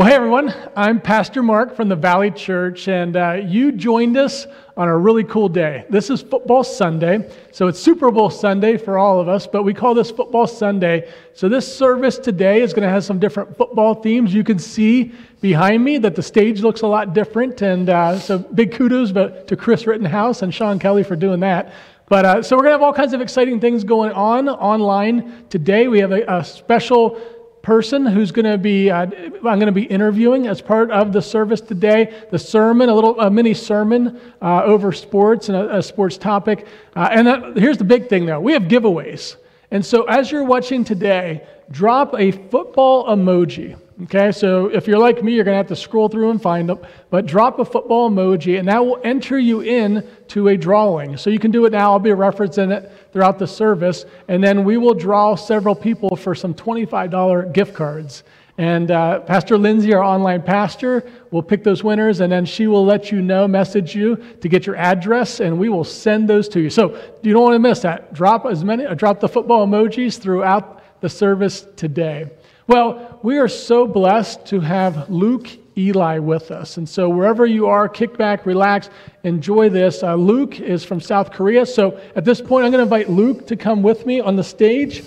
Well, hey everyone, I'm Pastor Mark from the Valley Church, and uh, you joined us on a really cool day. This is Football Sunday, so it's Super Bowl Sunday for all of us, but we call this Football Sunday. So, this service today is going to have some different football themes. You can see behind me that the stage looks a lot different, and uh, so big kudos to Chris Rittenhouse and Sean Kelly for doing that. But uh, so, we're going to have all kinds of exciting things going on online today. We have a, a special person who's going to be uh, i'm going to be interviewing as part of the service today. The sermon a little a mini sermon uh, over sports and a, a sports topic. Uh, and uh, here's the big thing though. We have giveaways. And so as you're watching today drop a football emoji Okay, so if you're like me, you're going to have to scroll through and find them. But drop a football emoji, and that will enter you in to a drawing. So you can do it now. I'll be referencing it throughout the service. And then we will draw several people for some $25 gift cards. And uh, Pastor Lindsay, our online pastor, will pick those winners, and then she will let you know, message you to get your address, and we will send those to you. So you don't want to miss that. Drop as many, drop the football emojis throughout the service today. Well, we are so blessed to have Luke Elie with us. And so, wherever you are, kick back, relax, enjoy this. Uh, Luke is from South Korea. So, at this point, I'm going to invite Luke to come with me on the stage.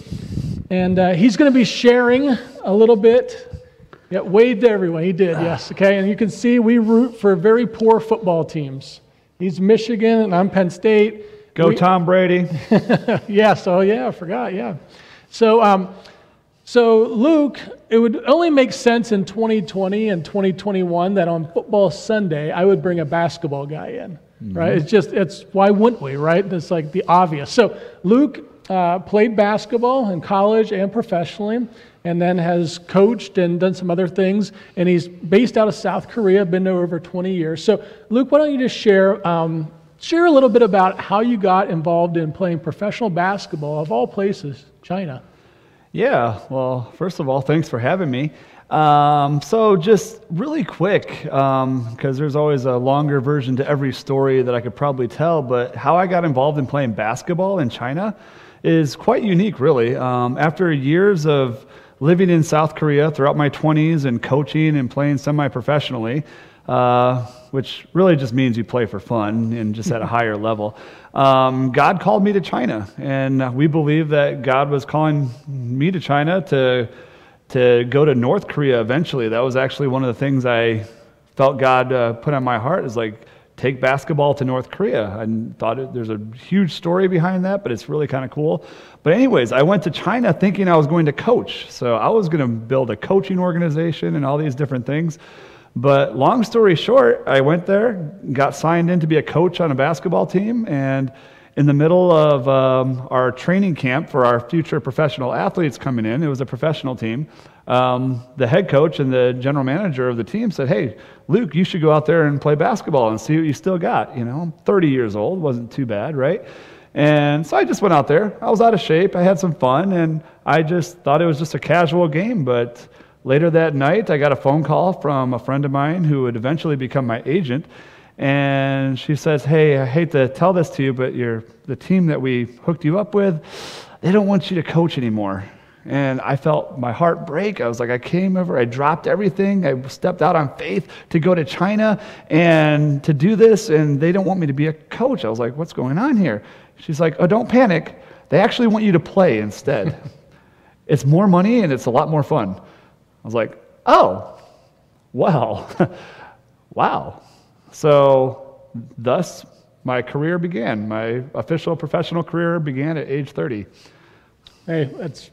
And uh, he's going to be sharing a little bit. Yeah, waved to everyone. He did, yes. Okay. And you can see we root for very poor football teams. He's Michigan, and I'm Penn State. Go, we, Tom Brady. yes. Oh, yeah. I forgot. Yeah. So, um, so, Luke, it would only make sense in 2020 and 2021 that on football Sunday, I would bring a basketball guy in, mm-hmm. right? It's just, it's why wouldn't we, right? It's like the obvious. So, Luke uh, played basketball in college and professionally, and then has coached and done some other things. And he's based out of South Korea, been there over 20 years. So, Luke, why don't you just share? Um, share a little bit about how you got involved in playing professional basketball, of all places, China. Yeah, well, first of all, thanks for having me. Um, so, just really quick, because um, there's always a longer version to every story that I could probably tell, but how I got involved in playing basketball in China is quite unique, really. Um, after years of living in South Korea throughout my 20s and coaching and playing semi professionally, uh, which really just means you play for fun and just at a higher level. Um, God called me to China, and we believe that God was calling me to China to to go to North Korea eventually. That was actually one of the things I felt God uh, put on my heart is like take basketball to North Korea. I thought it, there's a huge story behind that, but it's really kind of cool. But anyways, I went to China thinking I was going to coach. So I was going to build a coaching organization and all these different things. But long story short, I went there, got signed in to be a coach on a basketball team, and in the middle of um, our training camp for our future professional athletes coming in, it was a professional team. Um, the head coach and the general manager of the team said, "Hey, Luke, you should go out there and play basketball and see what you still got." You know, I'm 30 years old, wasn't too bad, right? And so I just went out there. I was out of shape. I had some fun, and I just thought it was just a casual game, but Later that night, I got a phone call from a friend of mine who would eventually become my agent. And she says, Hey, I hate to tell this to you, but the team that we hooked you up with, they don't want you to coach anymore. And I felt my heart break. I was like, I came over, I dropped everything. I stepped out on faith to go to China and to do this, and they don't want me to be a coach. I was like, What's going on here? She's like, Oh, don't panic. They actually want you to play instead. it's more money and it's a lot more fun. I was like, oh, well, wow. So, thus, my career began. My official professional career began at age 30. Hey, that's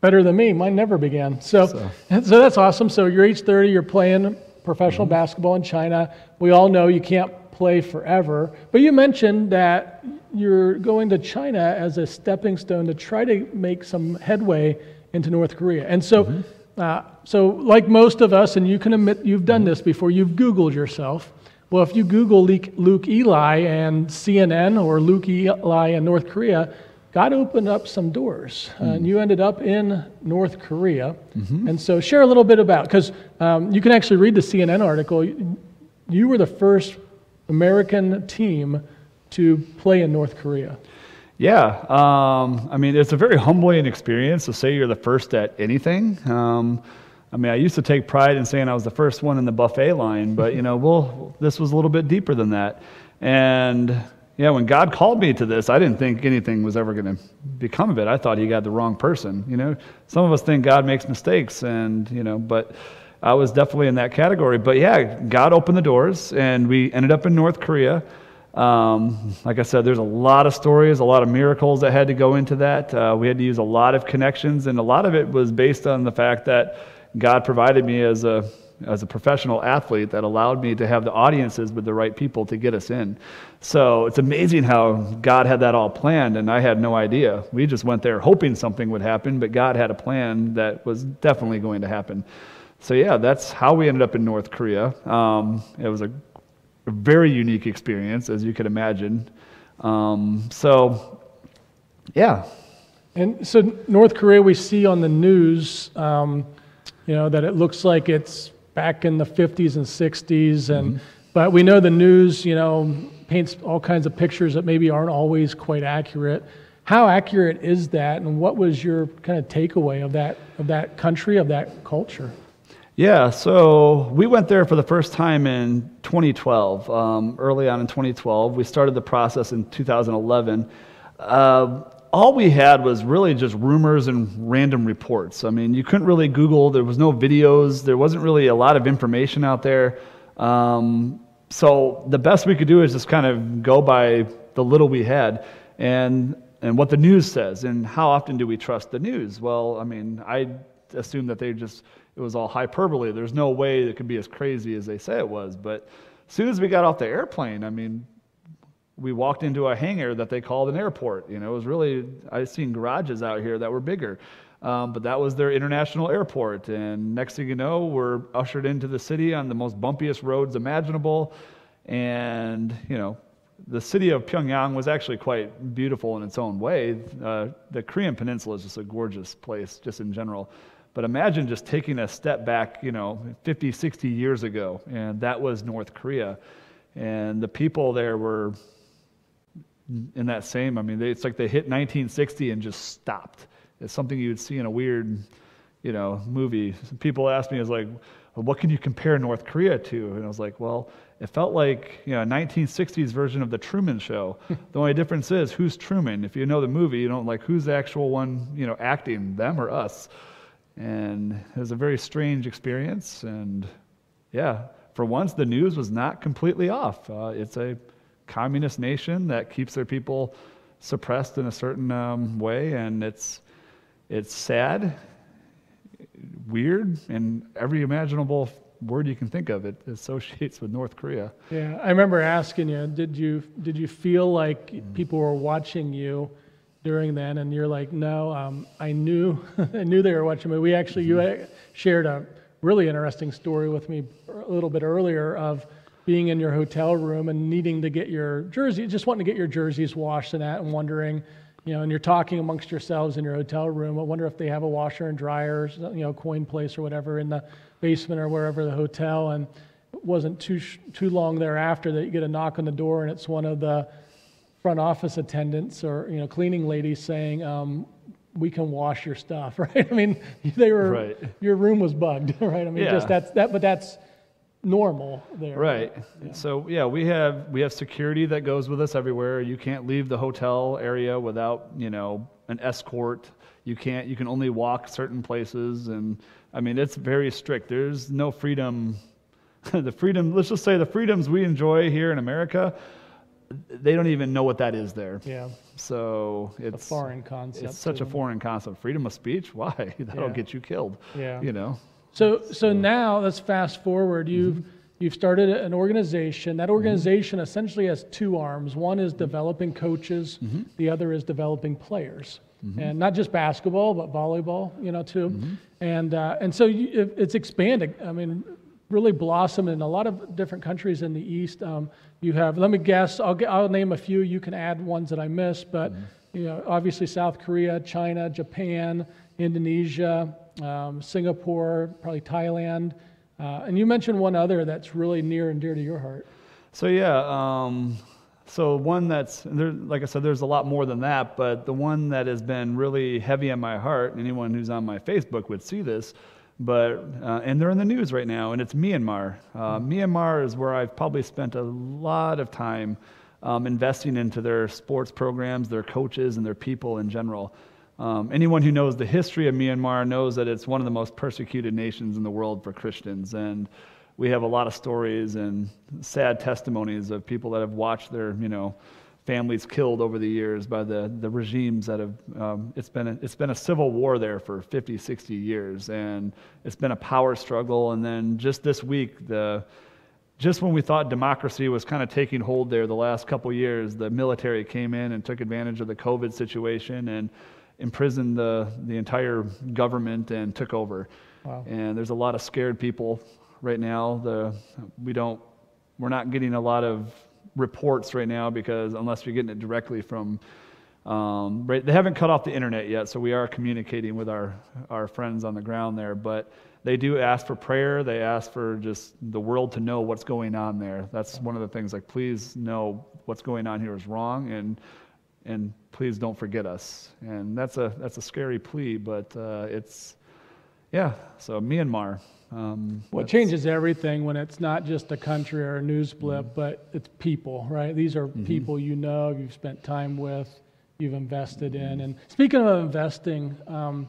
better than me. Mine never began. So, so, so that's awesome. So, you're age 30, you're playing professional mm-hmm. basketball in China. We all know you can't play forever. But you mentioned that you're going to China as a stepping stone to try to make some headway into North Korea. And so, mm-hmm. Uh, so, like most of us, and you can admit you've done this before, you've Googled yourself. Well, if you Google Luke Elie and CNN or Luke Elie and North Korea, God opened up some doors, mm. uh, and you ended up in North Korea. Mm-hmm. And so, share a little bit about because um, you can actually read the CNN article. You were the first American team to play in North Korea. Yeah, um, I mean, it's a very humbling experience to say you're the first at anything. Um, I mean, I used to take pride in saying I was the first one in the buffet line, but you know, well, this was a little bit deeper than that. And yeah, when God called me to this, I didn't think anything was ever going to become of it. I thought He got the wrong person. You know, some of us think God makes mistakes, and you know, but I was definitely in that category. But yeah, God opened the doors, and we ended up in North Korea. Um, like I said, there's a lot of stories, a lot of miracles that had to go into that. Uh, we had to use a lot of connections, and a lot of it was based on the fact that God provided me as a as a professional athlete that allowed me to have the audiences with the right people to get us in. So it's amazing how God had that all planned, and I had no idea. We just went there hoping something would happen, but God had a plan that was definitely going to happen. So yeah, that's how we ended up in North Korea. Um, it was a, a, very unique experience, as you could imagine. Um, so yeah. And so North Korea, we see on the news. Um, you know, that it looks like it's back in the 50s and 60s. And, mm-hmm. But we know the news, you know, paints all kinds of pictures that maybe aren't always quite accurate. How accurate is that, and what was your kind of takeaway of that, of that country, of that culture? Yeah, so we went there for the first time in 2012, um, early on in 2012. We started the process in 2011. Uh, all we had was really just rumors and random reports. I mean, you couldn't really Google, there was no videos, there wasn't really a lot of information out there. Um, so the best we could do is just kind of go by the little we had and, and what the news says. And how often do we trust the news? Well, I mean, I assume that they just, it was all hyperbole. There's no way it could be as crazy as they say it was. But as soon as we got off the airplane, I mean, we walked into a hangar that they called an airport. You know, it was really, I've seen garages out here that were bigger. Um, but that was their international airport. And next thing you know, we're ushered into the city on the most bumpiest roads imaginable. And, you know, the city of Pyongyang was actually quite beautiful in its own way. Uh, the Korean Peninsula is just a gorgeous place, just in general. But imagine just taking a step back, you know, 50, 60 years ago, and that was North Korea. And the people there were in that same, I mean, they, it's like they hit 1960 and just stopped. It's something you would see in a weird, you know, movie. People ask me, "Is like, well, what can you compare North Korea to?" And I was like, well, it felt like you know, a 1960s version of the Truman Show. the only difference is who's Truman. If you know the movie, you don't like who's the actual one, you know, acting, them or us. And it was a very strange experience. And yeah, for once, the news was not completely off. Uh, it's a communist nation that keeps their people suppressed in a certain um, way, and it's it's sad, weird, and every imaginable word you can think of it associates with North Korea. Yeah, I remember asking you, did you did you feel like mm. people were watching you during then? And you're like, no, um, I knew I knew they were watching me. We actually you shared a really interesting story with me a little bit earlier of being in your hotel room and needing to get your jersey, just wanting to get your jerseys washed and that, and wondering, you know, and you're talking amongst yourselves in your hotel room. I wonder if they have a washer and dryer, you know, coin place or whatever in the basement or wherever the hotel. And it wasn't too too long thereafter that you get a knock on the door and it's one of the front office attendants or you know cleaning ladies saying. Um, we can wash your stuff, right? I mean, they were right. your room was bugged, right? I mean, yeah. just that's that, but that's normal there. Right. Yeah. So yeah, we have we have security that goes with us everywhere. You can't leave the hotel area without you know an escort. You can't. You can only walk certain places, and I mean it's very strict. There's no freedom. the freedom. Let's just say the freedoms we enjoy here in America. They don't even know what that is there. Yeah. So it's, it's a foreign concept. It's such a foreign concept. Freedom of speech. Why? That'll yeah. get you killed. Yeah. You know. So, so now let's fast forward. You've, mm-hmm. you've started an organization. That organization mm-hmm. essentially has two arms. One is developing coaches, mm-hmm. the other is developing players. Mm-hmm. And not just basketball, but volleyball, you know, too. Mm-hmm. And, uh, and so you, it, it's expanding. I mean, really blossomed in a lot of different countries in the East. Um, you have, let me guess, I'll, get, I'll name a few. You can add ones that I missed, but mm-hmm. you know, obviously South Korea, China, Japan, Indonesia, um, Singapore, probably Thailand. Uh, and you mentioned one other that's really near and dear to your heart. So, yeah, um, so one that's, there, like I said, there's a lot more than that, but the one that has been really heavy on my heart, anyone who's on my Facebook would see this, but uh, and they're in the news right now, and it's Myanmar. Uh, Myanmar is where I've probably spent a lot of time um, investing into their sports programs, their coaches, and their people in general. Um, anyone who knows the history of Myanmar knows that it's one of the most persecuted nations in the world for Christians, and we have a lot of stories and sad testimonies of people that have watched their, you know, families killed over the years by the, the regimes that have um, it's been a, it's been a civil war there for 50 60 years and it's been a power struggle. And then just this week the just when we thought democracy was kind of taking hold there the last couple years the military came in and took advantage of the covid situation and imprisoned the, the entire government and took over. Wow. and there's a lot of scared people right now. The we don't we're not getting a lot of reports right now because unless you're getting it directly from um, right, they haven't cut off the internet yet, so we are communicating with our, our friends on the ground there. But they do ask for prayer. They ask for just the world to know what's going on there. That's one of the things. Like, please know what's going on here is wrong, and and please don't forget us. And that's a that's a scary plea, but uh, it's yeah. So Myanmar. Um, well, it changes everything when it's not just a country or a news blip, mm-hmm. but it's people, right? These are mm-hmm. people you know, you've spent time with, you've invested in. And speaking of investing, um,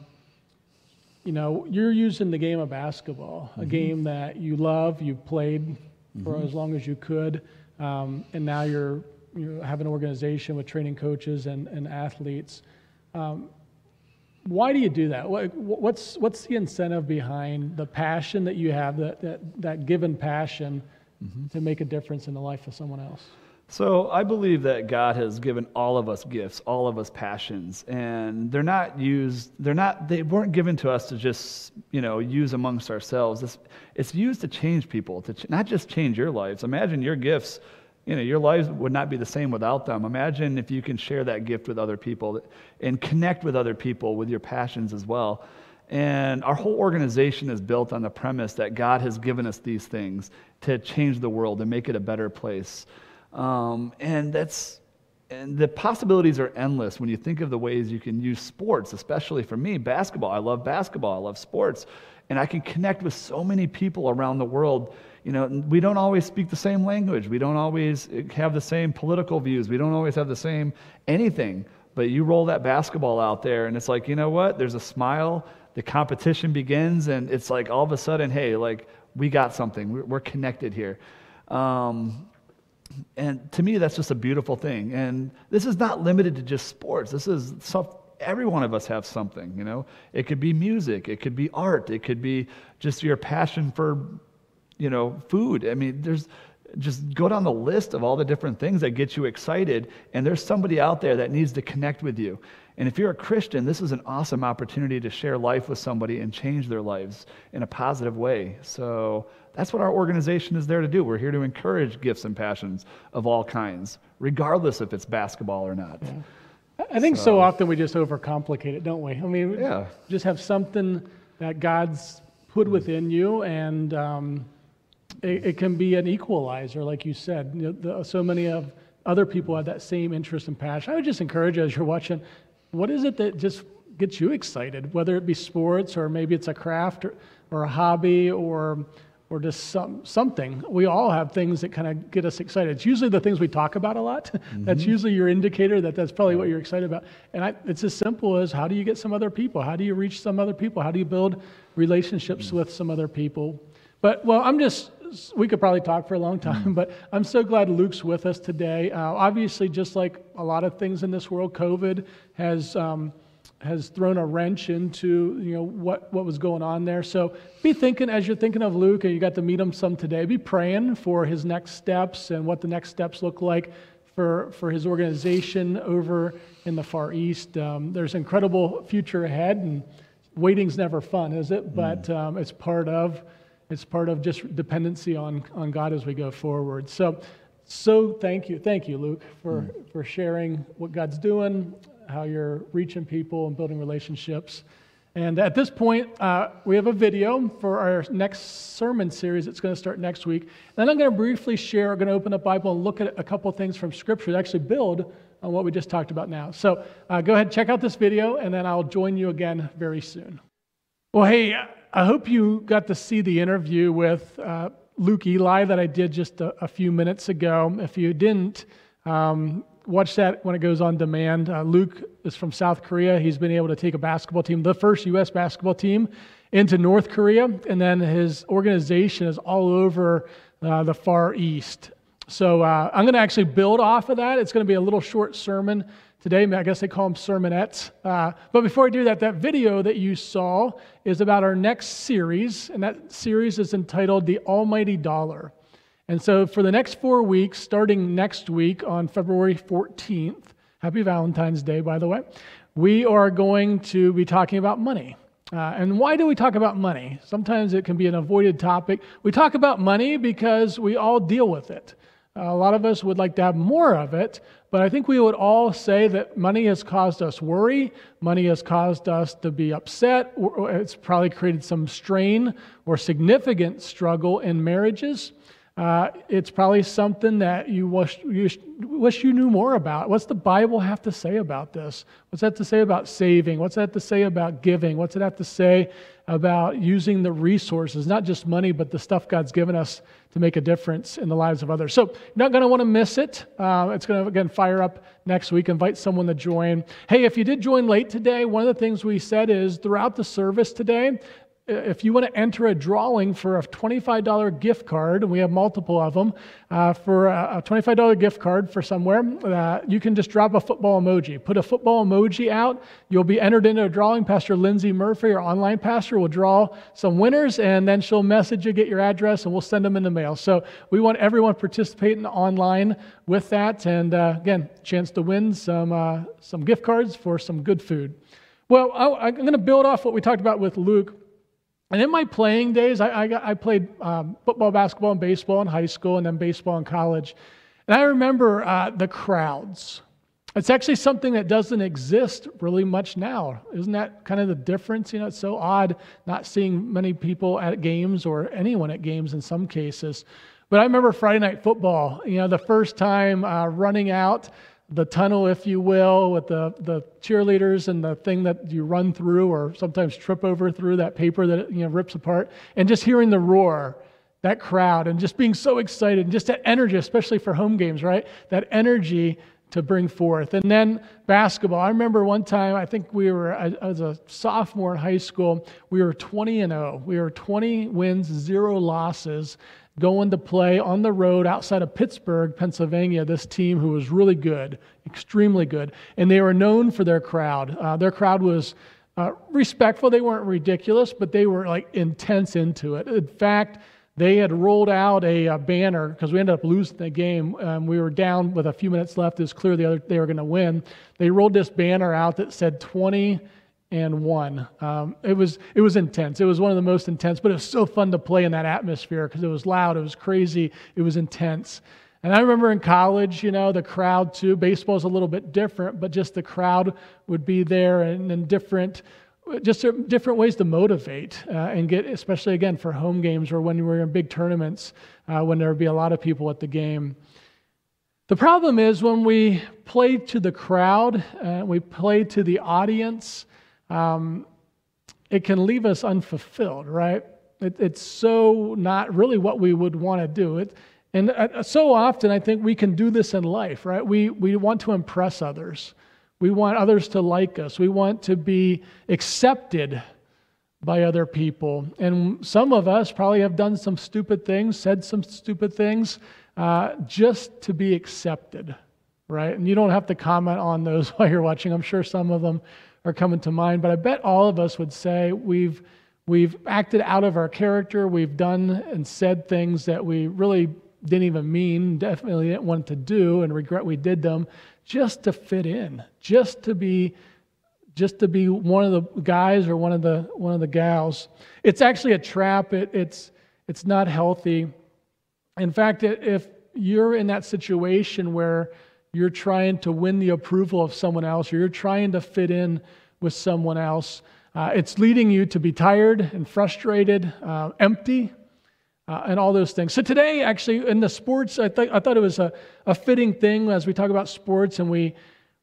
you know, you're using the game of basketball, mm-hmm. a game that you love, you played for mm-hmm. as long as you could, um, and now you're you have an organization with training coaches and, and athletes. Um, why do you do that? What's, what's the incentive behind the passion that you have, that, that, that given passion mm-hmm. to make a difference in the life of someone else? So I believe that God has given all of us gifts, all of us passions, and they're not used. They're not. They weren't given to us to just you know use amongst ourselves. It's, it's used to change people, to ch- not just change your lives. Imagine your gifts you know, your lives would not be the same without them. Imagine if you can share that gift with other people and connect with other people with your passions as well. And our whole organization is built on the premise that God has given us these things to change the world and make it a better place. Um, and that's and the possibilities are endless when you think of the ways you can use sports, especially for me, basketball. I love basketball. I love sports. And I can connect with so many people around the world you know, we don't always speak the same language. We don't always have the same political views. We don't always have the same anything. But you roll that basketball out there, and it's like, you know what? There's a smile. The competition begins, and it's like all of a sudden, hey, like we got something. We're, we're connected here. Um, and to me, that's just a beautiful thing. And this is not limited to just sports. This is stuff every one of us have something you know it could be music it could be art it could be just your passion for you know, food. I mean, there's just go down the list of all the different things that get you excited, and there's somebody out there that needs to connect with you. And if you're a Christian, this is an awesome opportunity to share life with somebody and change their lives in a positive way. So that's what our organization is there to do. We're here to encourage gifts and passions of all kinds, regardless if it's basketball or not. Yeah. I think so, so often we just overcomplicate it, don't we? I mean, yeah. just have something that God's put within you and um, it, it, can be an equalizer, like you said. You know, the, so many of other people have that same interest and passion. I would just encourage you as you're watching, what is it that just gets you excited? Whether it be sports or maybe it's a craft or, or a hobby or or just some, something. We all have things that kind of get us excited. It's usually the things we talk about a lot. Mm-hmm. that's usually your indicator that that's probably what you're excited about. And I, it's as simple as how do you get some other people? How do you reach some other people? How do you build relationships mm-hmm. with some other people? But, well, I'm just we could probably talk for a long time, mm. but I'm so glad Luke's with us today. Uh, obviously, just like a lot of things in this world, COVID has um, has thrown a wrench into you know what what was going on there. So be thinking as you're thinking of Luke, and you got to meet him some today. Be praying for his next steps and what the next steps look like for for his organization over in the Far East. Um, there's incredible future ahead, and waiting's never fun, is it? Mm. But um, it's part of it's part of just dependency on, on God as we go forward. So, so thank you. Thank you, Luke, for, mm. for sharing what God's doing, how you're reaching people and building relationships. And at this point, uh, we have a video for our next sermon series. It's going to start next week. Then I'm going to briefly share, I'm going to open the Bible and look at a couple things from Scripture to actually build on what we just talked about now. So uh, go ahead, check out this video, and then I'll join you again very soon. Well, hey, I hope you got to see the interview with uh, Luke Elie that I did just a, a, few minutes ago. If you didn't, um, watch that when it goes on demand. Uh, Luke is from South Korea. He's been able to take a basketball team, the first U.S. basketball team, into North Korea, and then his organization is all over uh, the Far East. So uh, I'm going to actually build off of that. It's going to be a little short sermon today. I guess they call them sermonettes. Uh, but before I do that, that video that you saw is about our next series, and that series is entitled The Almighty Dollar. And so for the next four weeks, starting next week on February 14th, happy Valentine's Day, by the way, we are going to be talking about money. Uh, and why do we talk about money? Sometimes it can be an avoided topic. We talk about money because we all deal with it. A lot of us would like to have more of it, but I think we would all say that money has caused us worry. Money has caused us to be upset. It's probably created some strain or significant struggle in marriages. Uh, it's probably something that you wish, you wish you knew more about. What's the Bible have to say about this? What's that to say about saving? What's that to say about giving? What's it have to say about using the resources, not just money, but the stuff God's given us to make a difference in the lives of others? So you're not going to want to miss it. Uh, it's going to, again, fire up next week. Invite someone to join. Hey, if you did join late today, one of the things we said is throughout the service today, if you want to enter a drawing for a $25 gift card, and we have multiple of them, uh, for a $25 gift card for somewhere, uh, you can just drop a football emoji. Put a football emoji out. You'll be entered into a drawing. Pastor Lindsay Murphy, our online pastor, will draw some winners, and then she'll message you, get your address, and we'll send them in the mail. So we want everyone participating online with that. And uh, again, chance to win some, uh, some gift cards for some good food. Well, I, I'm going to build off what we talked about with Luke. And in my playing days, I, I, I played um, football, basketball, and baseball in high school, and then baseball in college. And I remember uh, the crowds. It's actually something that doesn't exist really much now. Isn't that kind of the difference? You know, it's so odd not seeing many people at games or anyone at games in some cases. But I remember Friday night football, you know, the first time uh, running out the tunnel, if you will, with the, the cheerleaders and the thing that you run through or sometimes trip over through that paper that you know rips apart, and just hearing the roar, that crowd, and just being so excited, and just that energy, especially for home games, right? That energy to bring forth. And then basketball. I remember one time, I think we were, as a sophomore in high school, we were 20 and 0. We were 20 wins, zero losses going to play on the road outside of Pittsburgh, Pennsylvania, this team who was really good, extremely good. And they were known for their crowd. Uh, their crowd was uh, respectful. They weren't ridiculous, but they were like intense into it. In fact, they had rolled out a, a banner because we ended up losing the game. Um, we were down with a few minutes left. It was clear the other, they were going to win. They rolled this banner out that said 20 and one. Um, it was it was intense. It was one of the most intense, but it was so fun to play in that atmosphere because it was loud, it was crazy, it was intense. And I remember in college, you know, the crowd too. Baseball's a little bit different, but just the crowd would be there and, and different, just different ways to motivate uh, and get, especially again for home games or when we were in big tournaments, uh, when there would be a lot of people at the game. The problem is when we play to the crowd, uh, we play to the audience, um, it can leave us unfulfilled, right? It, it's so not really what we would want to do. It, and uh, so often, I think we can do this in life, right? We, we want to impress others. We want others to like us. We want to be accepted by other people. And some of us probably have done some stupid things, said some stupid things, uh, just to be accepted, right? And you don't have to comment on those while you're watching. I'm sure some of them are coming to mind, but I bet all of us would say we've, we've acted out of our character. We've done and said things that we really didn't even mean, definitely didn't want to do, and regret we did them just to fit in, just to be just to be one of the guys or one of the one of the gals. It's actually a trap. It, it's it's not healthy. In fact, if you're in that situation where you're trying to win the approval of someone else, or you're trying to fit in with someone else. Uh, it's leading you to be tired and frustrated, uh, empty, uh, and all those things. So, today, actually, in the sports, I, th- I thought it was a, a fitting thing as we talk about sports and we,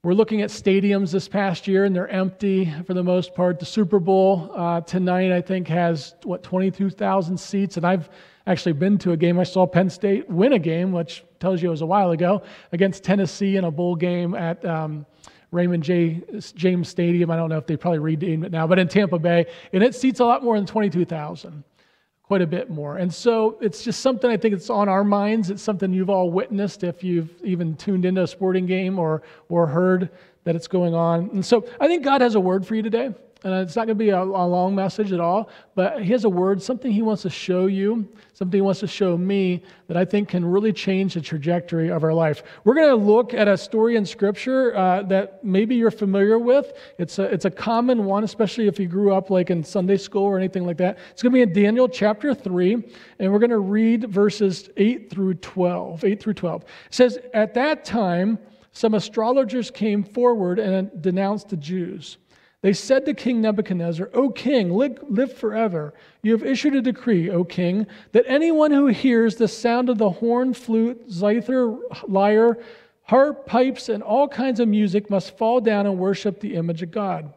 We're looking at stadiums this past year, and they're empty for the most part. The Super Bowl uh, tonight, I think, has what 22,000 seats, and I've actually been to a game. I saw Penn State win a game, which tells you it was a while ago, against Tennessee in a bowl game at um, Raymond J. James Stadium. I don't know if they probably renamed it now, but in Tampa Bay, and it seats a lot more than 22,000 quite a bit more. And so it's just something I think it's on our minds. It's something you've all witnessed if you've even tuned into a sporting game or, or heard that it's going on. And so I think God has a word for you today. And it's not going to be a, a, long message at all, but he has a word, something he wants to show you, something he wants to show me that I think can really change the trajectory of our life. We're going to look at a story in Scripture uh, that maybe you're familiar with. It's a, it's a common one, especially if you grew up like in Sunday school or anything like that. It's going to be in Daniel chapter 3, and we're going to read verses 8 through 12. 8 through 12. It says, At that time, some astrologers came forward and denounced the Jews. They said to King Nebuchadnezzar, O king, live, forever. You have issued a decree, O king, that anyone who hears the sound of the horn, flute, zither, lyre, harp, pipes, and all kinds of music must fall down and worship the image of God.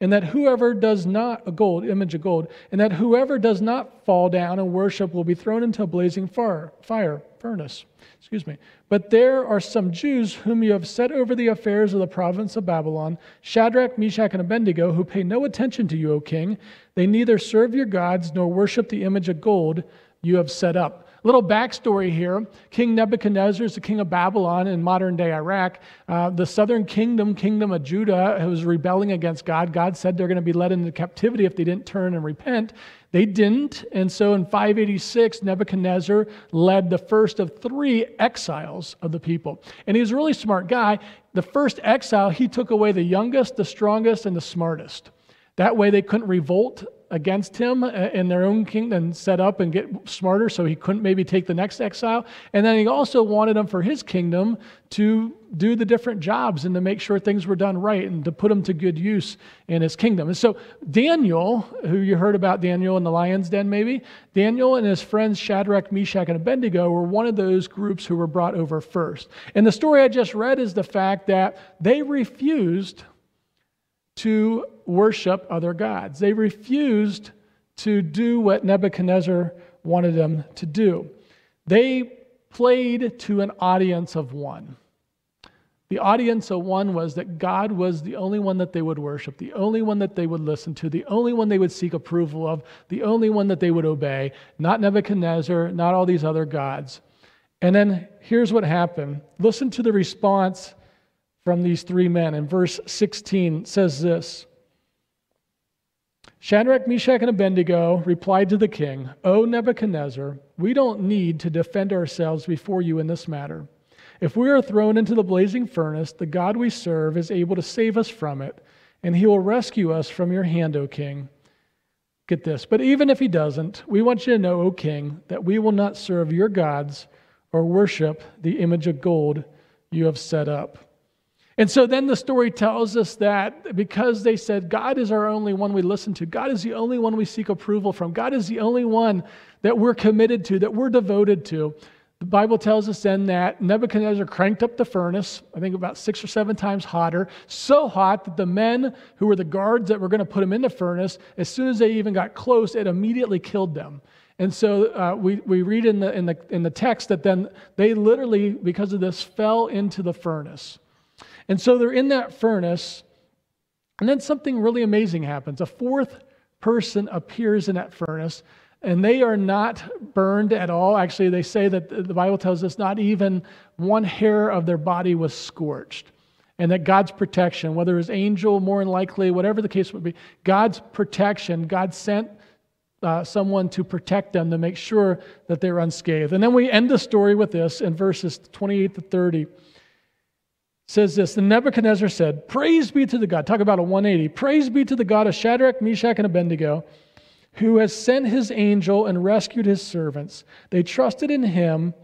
And that whoever does not, a gold, image of gold, and that whoever does not fall down and worship will be thrown into a blazing fire, fire furnace. Excuse me. But there are some Jews whom you have set over the affairs of the province of Babylon, Shadrach, Meshach, and Abednego, who pay no attention to you, O king. They neither serve your gods nor worship the image of gold you have set up. Little backstory here King Nebuchadnezzar is the king of Babylon in modern day Iraq. Uh, the southern kingdom, kingdom of Judah, was rebelling against God. God said they're going to be led into captivity if they didn't turn and repent. They didn't. And so in 586, Nebuchadnezzar led the first of three exiles of the people. And he was a really smart guy. The first exile, he took away the youngest, the strongest, and the smartest. That way they couldn't revolt against him uh, in their own kingdom set up and get smarter so he couldn't maybe take the next exile. And then he also wanted them for his kingdom to do the different jobs and to make sure things were done right and to put them to good use in his kingdom. And so Daniel, who you heard about Daniel in the lion's den maybe, Daniel and his friends Shadrach, Meshach, and Abednego were one of those groups who were brought over first. And the story I just read is the fact that they refused to worship other gods. They refused to do what Nebuchadnezzar wanted them to do. They played to an audience of one. The audience of one was that God was the only one that they would worship, the only one that they would listen to, the only one they would seek approval of, the only one that they would obey, not Nebuchadnezzar, not all these other gods. And then here's what happened. Listen to the response from these three men. In verse 16 says this Shadrach, Meshach, and Abednego replied to the king, O Nebuchadnezzar, we don't need to defend ourselves before you in this matter. If we are thrown into the blazing furnace, the God we serve is able to save us from it, and he will rescue us from your hand, O king. Get this. But even if he doesn't, we want you to know, O king, that we will not serve your gods or worship the image of gold you have set up. And so then the story tells us that because they said, God is our only one we listen to, God is the only one we seek approval from, God is the only one that we're committed to, that we're devoted to. The Bible tells us then that Nebuchadnezzar cranked up the furnace, I think about six or seven times hotter, so hot that the men who were the guards that were going to put him in the furnace, as soon as they even got close, it immediately killed them. And so uh, we, we read in the, in, the, in the text that then they literally, because of this, fell into the furnace. And so they're in that furnace, and then something really amazing happens. A fourth person appears in that furnace, and they are not burned at all. Actually, they say that the Bible tells us not even one hair of their body was scorched. And that God's protection, whether it was angel, more than likely, whatever the case would be, God's protection, God sent uh, someone to protect them to make sure that they're unscathed. And then we end the story with this in verses 28 to 30 says this Then Nebuchadnezzar said, Praise be to the God. Talk about a 180. Praise be to the God of Shadrach, Meshach, and Abednego, who has sent his angel and rescued his servants. They trusted in him.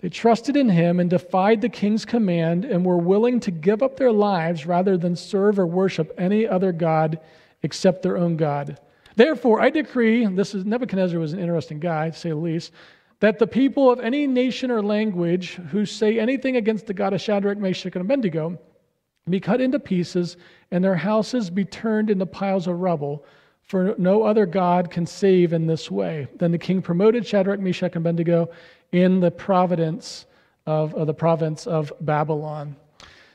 They trusted in him and defied the king's command and were willing to give up their lives rather than serve or worship any other God except their own God. Therefore, I decree, this is Nebuchadnezzar was an interesting guy, to say the least that the people of any nation or language who say anything against the God of Shadrach, Meshach, and Abednego be cut into pieces, and their houses be turned into piles of rubble. For no other God can save in this way. Then the king promoted Shadrach, Meshach, and Abednego in the providence of, of the province of Babylon.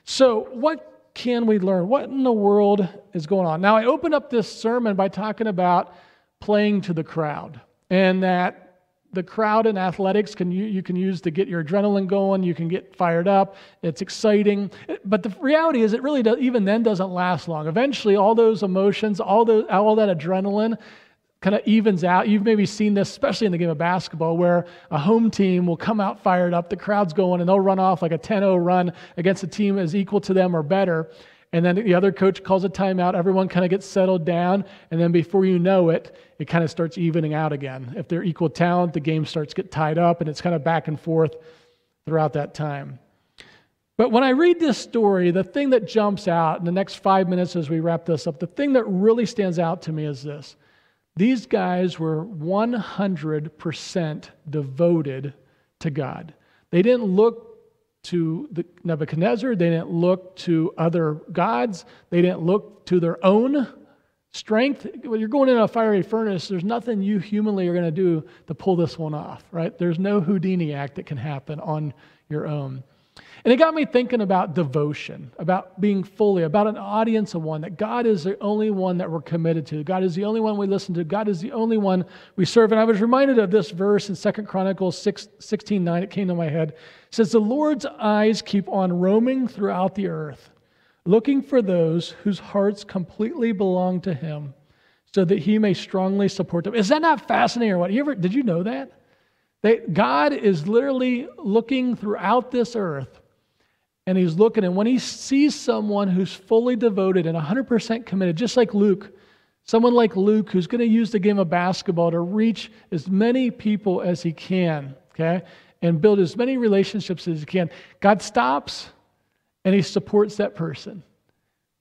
So, what can we learn? What in the world is going on? Now, I opened up this sermon by talking about playing to the crowd and that the crowd in athletics can you, you can use to get your adrenaline going you can get fired up it's exciting. But the reality is it really does, even then doesn't last long. Eventually all those emotions all, the, all that adrenaline kind of evens out. You've maybe seen this especially in the game of basketball where a home team will come out fired up the crowd's going and they'll run off like a 10-0 run against a team as equal to them or better and then the other coach calls a timeout. Everyone kind of gets settled down. And then before you know it, it kind of starts evening out again. If they're equal talent, the game starts get tied up and it's kind of back and forth throughout that time. But when I read this story, the thing that jumps out in the next five minutes as we wrap this up, the thing that really stands out to me is this. These guys were 100% devoted to God. They didn't look to the Nebuchadnezzar. They didn't look to other gods. They didn't look to their own strength. When you're going in a fiery furnace, there's nothing you humanly are going to do to pull this one off, right? There's no Houdini act that can happen on your own. And it got me thinking about devotion, about being fully, about an audience of one, that God is the only one that we're committed to. God is the only one we listen to. God is the only one we serve. And I was reminded of this verse in 2 Chronicles 6, 16 9. It came to my head. It says, The Lord's eyes keep on roaming throughout the earth, looking for those whose hearts completely belong to Him, so that He may strongly support them. Is that not fascinating or what? You ever, did you know that? That God is literally looking throughout this earth and he's looking, and when he sees someone who's fully devoted and 100% committed, just like Luke, someone like Luke who's going to use the game of basketball to reach as many people as he can, okay, and build as many relationships as he can, God stops and he supports that person.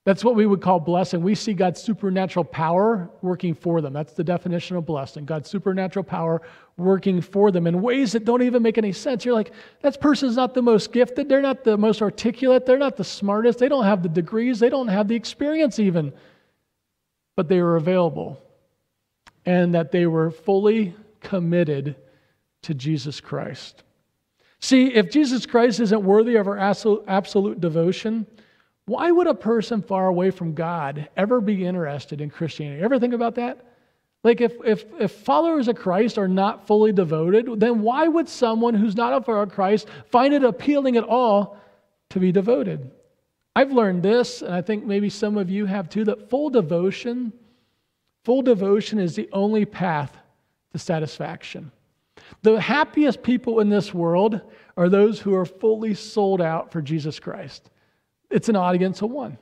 That's what we would call blessing. We see God's supernatural power working for them. That's the definition of blessing. God's supernatural power working for them in ways that don't even make any sense. You're like, that person's not the most gifted. They're not the most articulate. They're not the smartest. They don't have the degrees. They don't have the experience even. But they were available and that they were fully committed to Jesus Christ. See, if Jesus Christ isn't worthy of our absolute devotion, why would a person far away from God ever be interested in Christianity? Ever think about that? Like, if, if, if followers of Christ are not fully devoted, then why would someone who's not a follower of Christ find it appealing at all to be devoted? I've learned this, and I think maybe some of you have too, that full devotion, full devotion is the only path to satisfaction. The happiest people in this world are those who are fully sold out for Jesus Christ. It's an audience of one.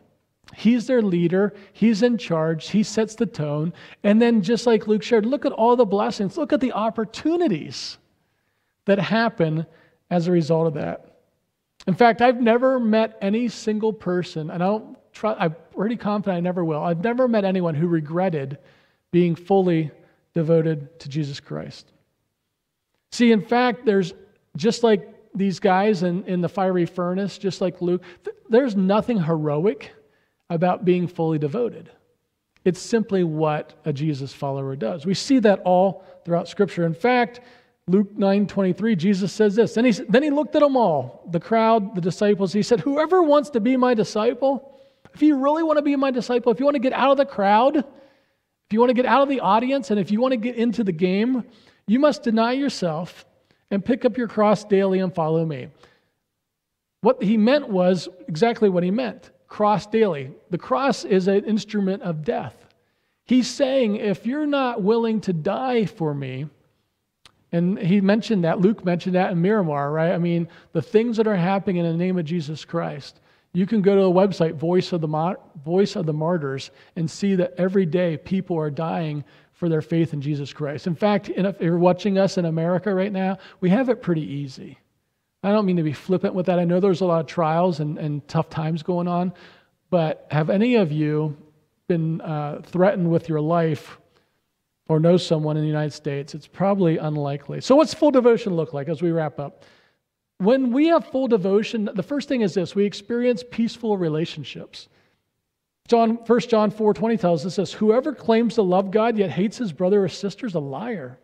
He's their leader. He's in charge. He sets the tone. And then, just like Luke shared, look at all the blessings. Look at the opportunities that happen as a result of that. In fact, I've never met any single person, and I don't try, I'm pretty confident I never will. I've never met anyone who regretted being fully devoted to Jesus Christ. See, in fact, there's just like these guys in, in the fiery furnace, just like Luke, th- there's nothing heroic about being fully devoted. It's simply what a Jesus follower does. We see that all throughout Scripture. In fact, Luke 9 23, Jesus says this. Then he, then he looked at them all, the crowd, the disciples. He said, Whoever wants to be my disciple, if you really want to be my disciple, if you want to get out of the crowd, if you want to get out of the audience, and if you want to get into the game, you must deny yourself and pick up your cross daily and follow me. What he meant was exactly what he meant cross daily. The cross is an instrument of death. He's saying, if you're not willing to die for me, and he mentioned that, Luke mentioned that in Myanmar, right? I mean, the things that are happening in the name of Jesus Christ. You can go to the website, Voice of the, Voice of the Martyrs, and see that every day people are dying for their faith in Jesus Christ. In fact, if you're watching us in America right now, we have it pretty easy. I don't mean to be flippant with that. I know there's a lot of trials and, and tough times going on, but have any of you been uh, threatened with your life or know someone in the United States? It's probably unlikely. So, what's full devotion look like as we wrap up? when we have full devotion, the first thing is this we experience peaceful relationships. John, 1 John 4 20 tells us this Whoever claims to love God yet hates his brother or sister is a liar.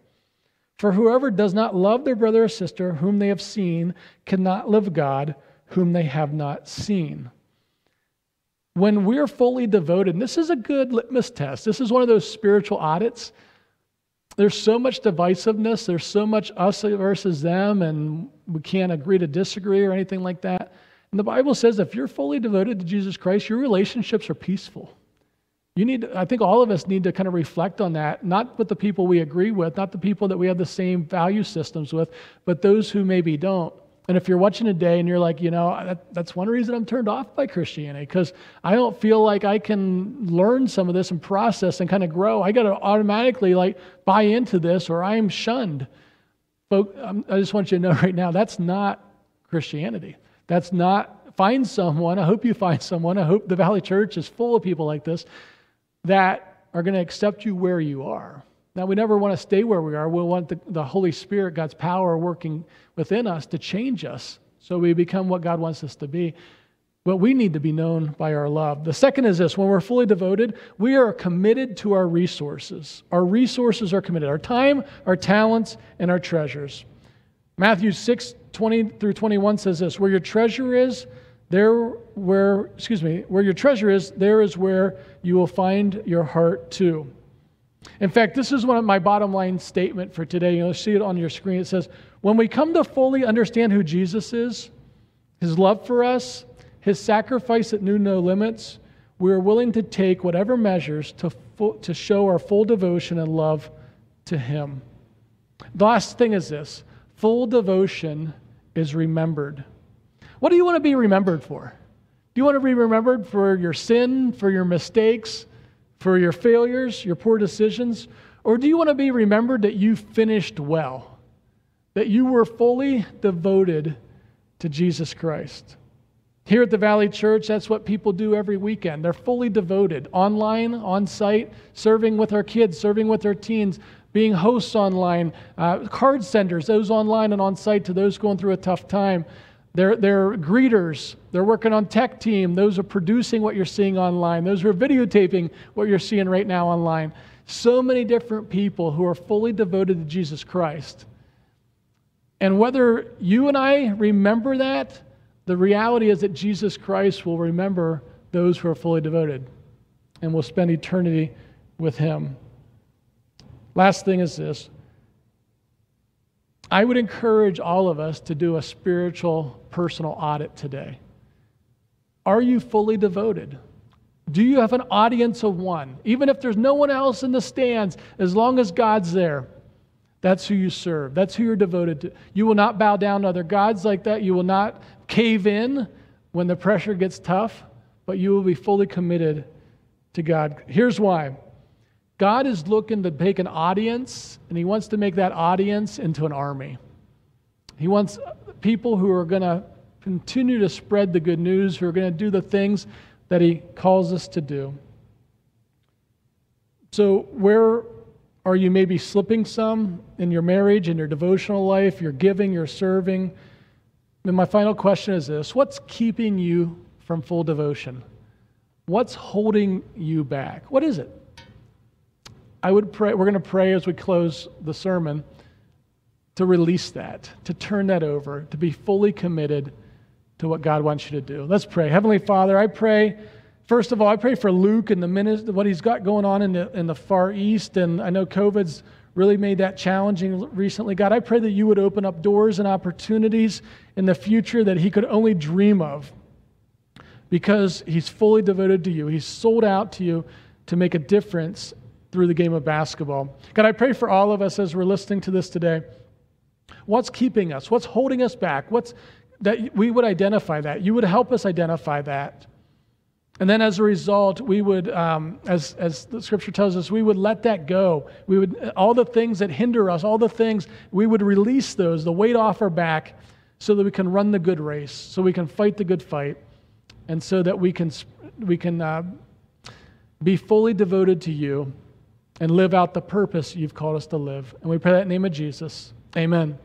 For whoever does not love their brother or sister whom they have seen cannot love God whom they have not seen. When we're fully devoted, this is a good litmus test, this is one of those spiritual audits there's so much divisiveness, there's so much us versus them, and we can't agree to disagree or anything like that. And the Bible says if you're fully devoted to Jesus Christ, your relationships are peaceful. You need, I think all of us need to kind of reflect on that, not with the people we agree with, not the people that we have the same value systems with, but those who maybe don't. And if you're watching today and you're like, you know, that, that's one reason I'm turned off by Christianity, because I don't feel like I can learn some of this and process and kind of grow. I got to automatically like buy into this or I'm shunned. But um, I just want you to know right now, that's not Christianity. That's not, find someone, I hope you find someone, I hope the Valley Church is full of people like this that are going to accept you where you are. Now, we never want to stay where we are. We want the, the Holy Spirit, God's power working within us to change us so we become what God wants us to be. But we need to be known by our love. The second is this when we're fully devoted, we are committed to our resources. Our resources are committed our time, our talents, and our treasures. Matthew 6 20 through 21 says this Where your treasure is, there where, excuse me, where your treasure is, there is where you will find your heart too. In fact, this is one of my bottom line statement for today. You'll see it on your screen. It says, When we come to fully understand who Jesus is, his love for us, his sacrifice that knew no limits, we are willing to take whatever measures to, to show our full devotion and love to him. The last thing is this full devotion is remembered. What do you want to be remembered for? Do you want to be remembered for your sin, for your mistakes? for your failures, your poor decisions? Or do you want to be remembered that you finished well, that you were fully devoted to Jesus Christ? Here at the Valley Church, that's what people do every weekend. They're fully devoted, online, on site, serving with our kids, serving with our teens, being hosts online, uh, card senders, those online and on site to those going through a tough time. They're, they're greeters. They're working on tech team. Those are producing what you're seeing online. Those are videotaping what you're seeing right now online. So many different people who are fully devoted to Jesus Christ. And whether you and I remember that, the reality is that Jesus Christ will remember those who are fully devoted and will spend eternity with him. Last thing is this I would encourage all of us to do a spiritual personal audit today. Are you fully devoted? Do you have an audience of one? Even if there's no one else in the stands, as long as God's there, that's who you serve. That's who you're devoted to. You will not bow down to other gods like that. You will not cave in when the pressure gets tough, but you will be fully committed to God. Here's why God is looking to take an audience, and He wants to make that audience into an army. He wants people who are going to continue to spread the good news, who are going to do the things that He calls us to do. So, where are you maybe slipping some in your marriage, in your devotional life, your giving, your serving? And my final question is this What's keeping you from full devotion? What's holding you back? What is it? I would pray, we're going to pray as we close the sermon to release that, to turn that over, to be fully committed to what God wants you to do. Let's pray. Heavenly Father, I pray, first of all, I pray for Luke and the ministry, what he's got going on in the, in the Far East. And I know COVID's really made that challenging recently. God, I pray that you would open up doors and opportunities in the future that he could only dream of because he's fully devoted to you. He's sold out to you to make a difference through the game of basketball. God, I pray for all of us as we're listening to this today. What's keeping us? What's holding us back? What's that we would identify that. You would help us identify that. And then as a result, we would, um, as, as the scripture tells us, we would let that go. We would, all the things that hinder us, all the things, we would release those, the weight off our back, so that we can run the good race, so we can fight the good fight, and so that we can, we can uh, be fully devoted to you and live out the purpose you've called us to live. And we pray that in the name of Jesus. Amen.